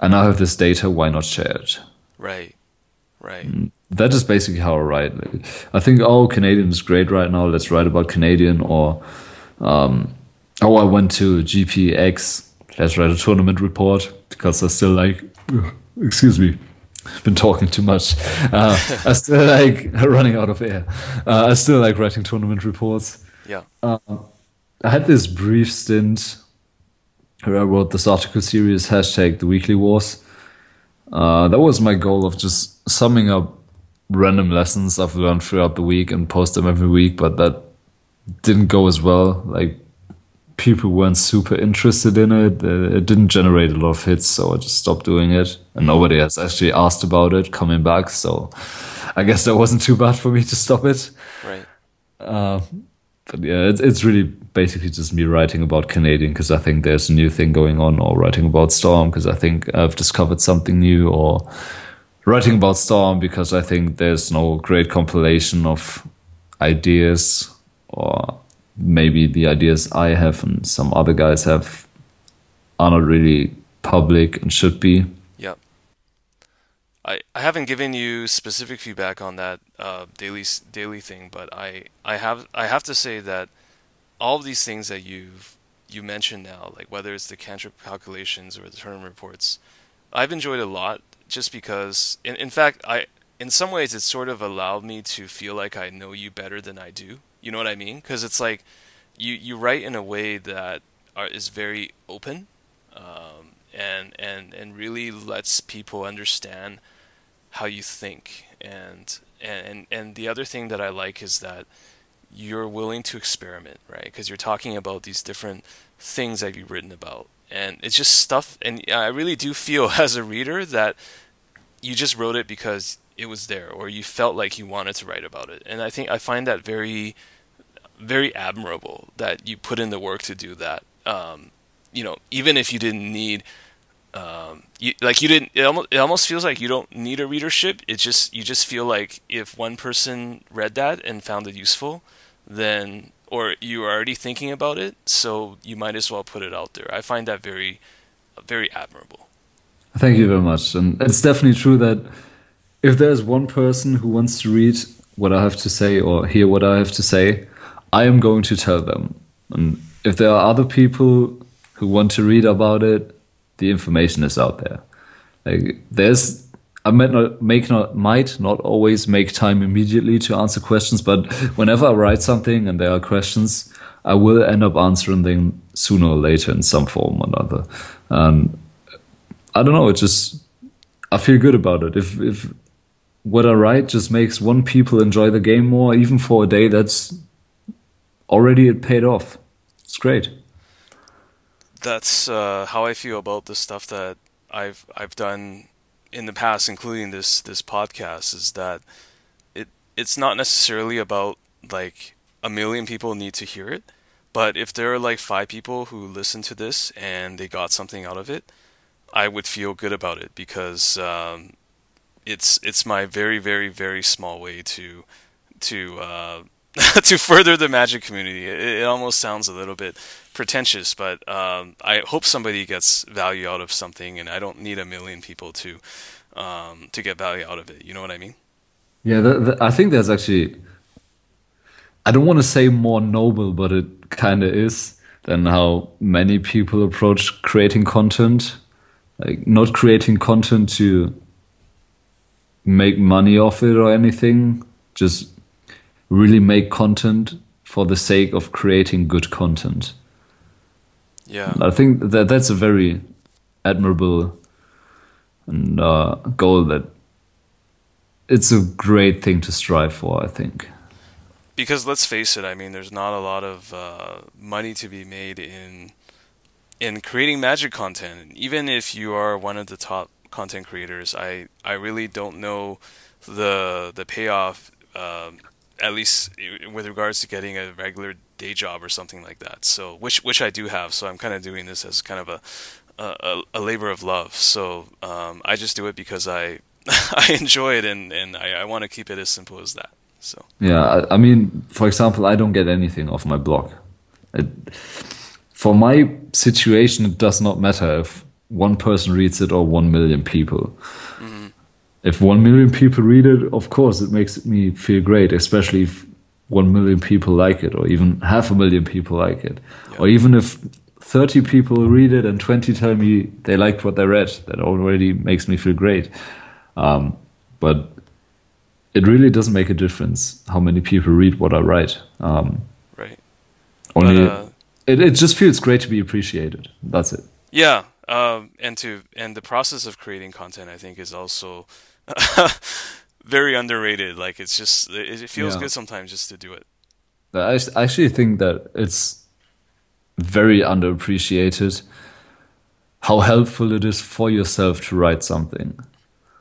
I now have this data. Why not share it? Right. Right. Mm that is basically how I write. I think, oh, Canadian is great right now. Let's write about Canadian. Or, um, oh, I went to GPX. Let's write a tournament report because I still like, excuse me, I've been talking too much. Uh, I still like running out of air. Uh, I still like writing tournament reports. Yeah. Uh, I had this brief stint where I wrote this article series hashtag the weekly wars. Uh, that was my goal of just summing up random lessons I've learned throughout the week and post them every week, but that didn't go as well. Like people weren't super interested in it. Uh, it didn't generate a lot of hits, so I just stopped doing it. And nobody has actually asked about it coming back. So I guess that wasn't too bad for me to stop it. Right. Uh, but yeah, it's it's really basically just me writing about Canadian because I think there's a new thing going on, or writing about Storm because I think I've discovered something new, or writing about Storm because I think there's no great compilation of ideas, or maybe the ideas I have and some other guys have are not really public and should be. Yeah. I, I haven't given you specific feedback on that uh, daily daily thing, but I, I have I have to say that all of these things that you've you mentioned now, like whether it's the cantrip calculations or the tournament reports, I've enjoyed a lot just because in, in fact I in some ways it's sort of allowed me to feel like I know you better than I do. You know what I mean? Because it's like you you write in a way that are, is very open, um, and and and really lets people understand how you think and and and the other thing that I like is that you're willing to experiment, right? Because you're talking about these different things that you've written about, and it's just stuff. And I really do feel as a reader that you just wrote it because it was there, or you felt like you wanted to write about it. And I think I find that very, very admirable that you put in the work to do that. Um, you know, even if you didn't need um, you, like you didn't. It almost it almost feels like you don't need a readership. It just you just feel like if one person read that and found it useful, then or you are already thinking about it, so you might as well put it out there. I find that very very admirable. Thank you very much, and it's definitely true that if there's one person who wants to read what I have to say or hear what I have to say, I am going to tell them. And if there are other people who want to read about it, the information is out there. Like there's I might not make not might not always make time immediately to answer questions, but whenever I write something and there are questions, I will end up answering them sooner or later in some form or another. Um, I don't know. It just I feel good about it. If if what I write just makes one people enjoy the game more, even for a day, that's already it paid off. It's great that's uh, how I feel about the stuff that I've I've done in the past, including this this podcast. Is that it? It's not necessarily about like a million people need to hear it, but if there are like five people who listen to this and they got something out of it, I would feel good about it because um, it's it's my very very very small way to to uh, to further the magic community. It, it, almost sounds a little bit pretentious, but um, I hope somebody gets value out of something, and I don't need a million people to um, to get value out of it. You know what I mean? Yeah, I think that's actually. I don't want to say more noble, but it kind of is than how many people approach creating content. Like not creating content to make money off it or anything, just really make content for the sake of creating good content. Yeah, I think that that's a very admirable and uh, goal that it's a great thing to strive for. I think because let's face it, I mean, there's not a lot of uh, money to be made in in creating magic content. Even if you are one of the top content creators, I I really don't know the the payoff. Um, at least with regards to getting a regular day job or something like that. So which which I do have. So I'm kind of doing this as kind of a a, a labor of love. So um, I just do it because I I enjoy it and and I, I want to keep it as simple as that. So yeah, I, I mean, for example, I don't get anything off my blog. It, for my situation, it does not matter if one person reads it or one million people. Mm-hmm if one million people read it, of course, it makes me feel great, especially if one million people like it, or even half a million people like it, yeah. or even if 30 people read it and 20 tell me they liked what they read, that already makes me feel great. Um, but it really doesn't make a difference how many people read what I write. Um, right. Only but, uh, it it just feels great to be appreciated. That's it. Yeah, um, and to and the process of creating content, I think, is also very underrated. Like it's just it, feels yeah. good sometimes just to do it. I actually think that it's very underappreciated how helpful it is for yourself to write something.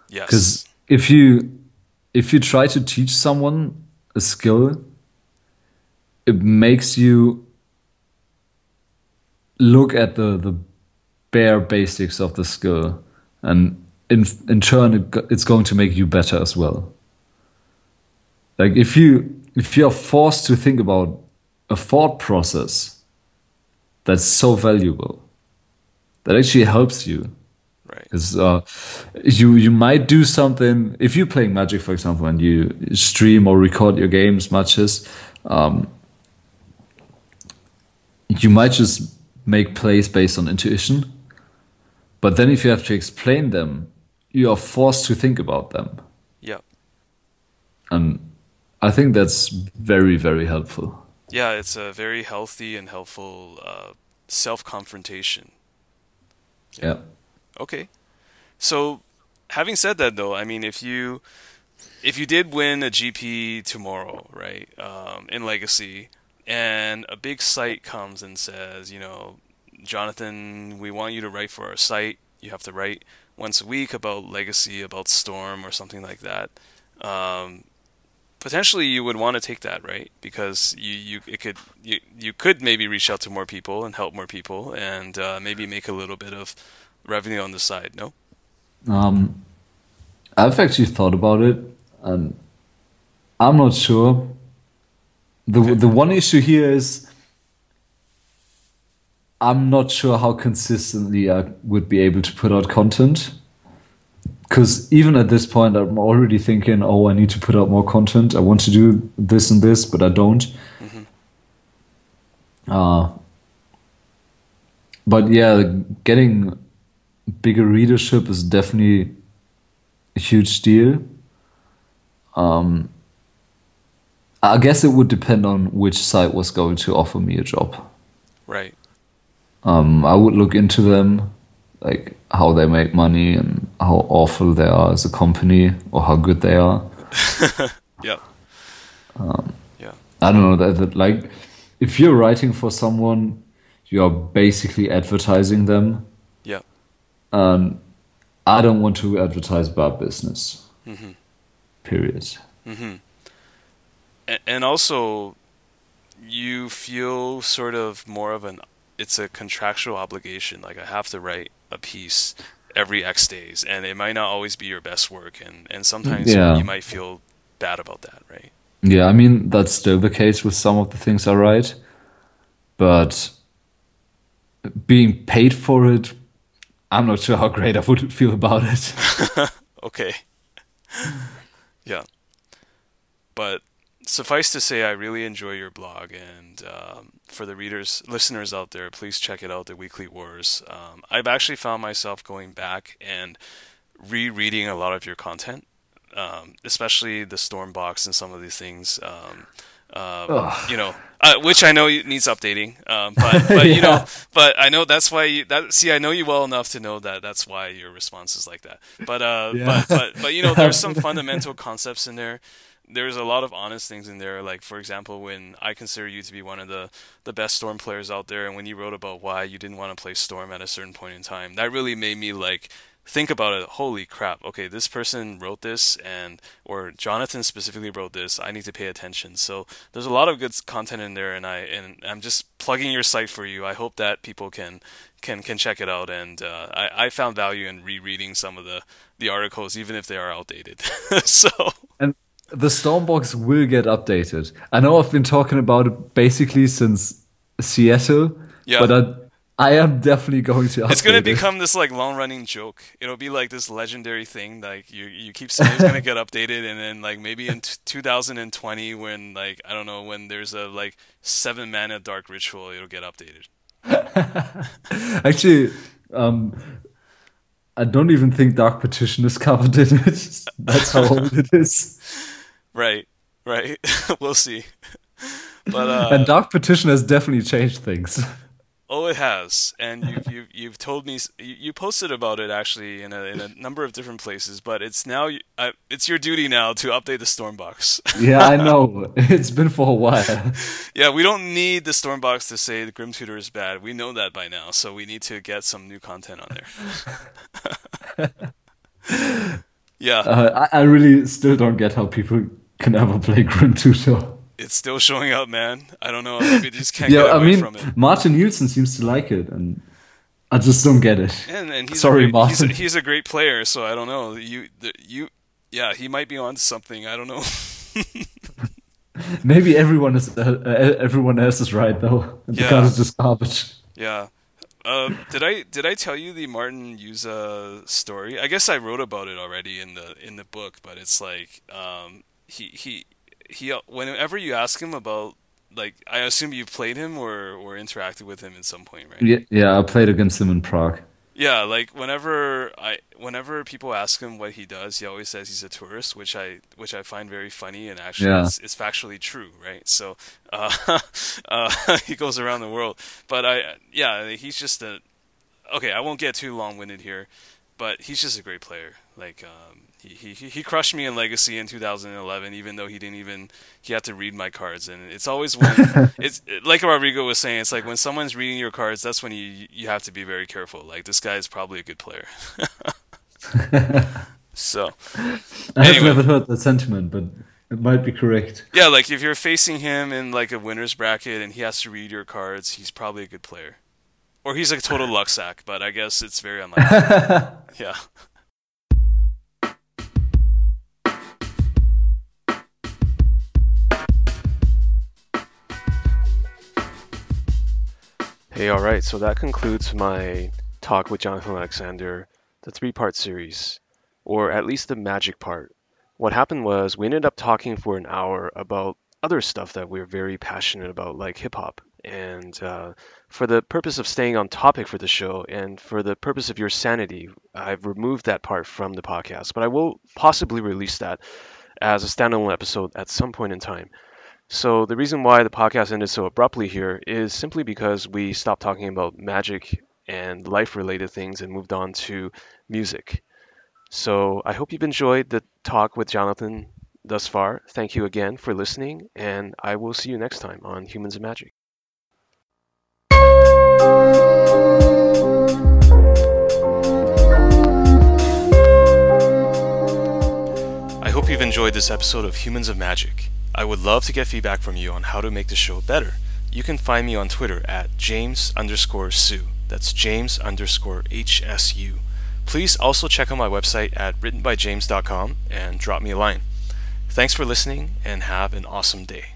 Yes. Because if you if you try to teach someone a skill, it makes you look at the the bare basics of the skill, and in in turn, it, it's going to make you better as well. Like if you if you are forced to think about a thought process that's so valuable, that actually helps you. Right. Because uh, you you might do something if you're playing Magic, for example, and you stream or record your games matches. Um, you might just make plays based on intuition, but then if you have to explain them, you are forced to think about them. Yeah. And I think that's very, very helpful. Yeah, it's a very healthy and helpful uh, self confrontation. Yeah. Okay. So, having said that, though, I mean, if you if you did win a GP tomorrow, right, um, in Legacy, and a big site comes and says, you know, Jonathan, we want you to write for our site. You have to write once a week about Legacy, about Storm, or something like that. Um, potentially you would want to take that, right? Because you, you it could you, you could maybe reach out to more people and help more people and uh, maybe make a little bit of revenue on the side. No. Um, I've actually thought about it, and I'm not sure. the okay. The one issue here is I'm not sure how consistently I would be able to put out content because even at this point, I'm already thinking, oh, I need to put out more content. I want to do this and this, but I don't. Mm-hmm. Uh, but yeah, getting bigger readership is definitely a huge deal. Um, I guess it would depend on which site was going to offer me a job. Right. Um, I would look into them like how they make money and how awful they are as a company or how good they are. yeah. Um, yeah. I don't know that, that like if you're writing for someone, you are basically advertising them. Yeah. Um, I don't want to advertise bad business. Mm-hmm. Period. Mm-hmm. And also, you feel sort of more of an it's a contractual obligation. Like I have to write a piece every X days, and it might not always be your best work, and and sometimes yeah. you might feel bad about that, right? Yeah, I mean that's still the case with some of the things I write, but being paid for it, I'm not sure how great I would feel about it. okay. yeah, but suffice to say, I really enjoy your blog, and um, for the readers, listeners out there, please check it out, the Weekly Wars. Um, I've actually found myself going back and rereading a lot of your content, um, especially the Stormbox and some of these things. Um, uh, you know, uh, which I know needs updating, um, but but yeah. you know, but I know that's why you that see I know you well enough to know that that's why your response is like that. But uh, yeah. but but but you know, there's some fundamental concepts in there there's a lot of honest things in there. Like for example, when I consider you to be one of the the best Storm players out there, and when you wrote about why you didn't want to play Storm at a certain point in time, that really made me like think about it. Holy crap! Okay, this person wrote this, and or Jonathan specifically wrote this. I need to pay attention. So there's a lot of good content in there, and I and I'm just plugging your site for you. I hope that people can can can check it out. And uh, I I found value in rereading some of the the articles, even if they are outdated. so and the Stormbox will get updated. I know I've been talking about it basically since Seattle, yeah. but I, I am definitely going to. It's going to become this like long running joke. It'll be like this legendary thing. Like you, you keep saying it's going to get updated, and then like maybe in t- 2020, when like I don't know when there's a like seven mana dark ritual, it'll get updated. Actually, um, I don't even think Dark Petition is covered in it. That's how old it is. Right, right. we'll see. But uh, and Dark Petition has definitely changed things. Oh, it has, and you've you've, you've told me you, you posted about it actually in a in a number of different places. But it's now uh, it's your duty now to update the Stormbox. yeah, I know. It's been for a while. yeah, we don't need the Stormbox to say the Grim Tutor is bad. We know that by now, so we need to get some new content on there. yeah, uh, I, I really still don't get how people can ever play Grim Tutor it's still showing up, man. I don't know. Maybe just can't yeah, get away I mean, from it. Martin Nielsen seems to like it, and I just don't get it. And, and he's Sorry, great, Martin. He's a, he's a, great player, so I don't know. You, the, you, yeah, he might be on something. I don't know. Maybe everyone is uh, uh, everyone else is right though. The yeah. card is just garbage. Yeah. Uh, did I did I tell you the Martin Juza story? I guess I wrote about it already in the in the book, but it's like um, he he he whenever you ask him about like I assume you played him or or interacted with him at some point, right? Yeah, yeah, I played against him in Prague. Yeah, like whenever I whenever people ask him what he does, he always says he's a tourist, which I which I find very funny and actually yeah. it's, it's factually true, right? So uh, uh, he goes around the world, but I yeah, he's just a okay. I won't get too long winded here, but he's just a great player. Like um, he, he he crushed me in Legacy in 2011, even though he didn't even he had to read my cards. And it's always when it's like Rodrigo was saying, it's like when someone's reading your cards, that's when you you have to be very careful. Like this guy is probably a good player. so I have never heard that sentiment, but it might be correct. Yeah, like if you're facing him in like a winner's bracket and he has to read your cards, he's probably a good player. Or he's a total luck sack, but I guess it's very unlikely. yeah. Hey, alright, so that concludes my talk with Jonathan Alexander, the three part series, or at least the magic part. What happened was we ended up talking for an hour about other stuff that we're very passionate about, like hip hop. And uh, for the purpose of staying on topic for the show and for the purpose of your sanity, I've removed that part from the podcast, but I will possibly release that as a standalone episode at some point in time. So the reason why the podcast ended so abruptly here is simply because we stopped talking about magic and life related things and moved on to music. So I hope you've enjoyed the talk with Jonathan thus far. Thank you again for listening, and I will see you next time on Humans and Magic. I hope you've enjoyed this episode of Humans of Magic. I would love to get feedback from you on how to make the show better. You can find me on Twitter at James underscore Hsu. That's James underscore HSU. Please also check out my website at writtenbyjames.com and drop me a line. Thanks for listening and have an awesome day.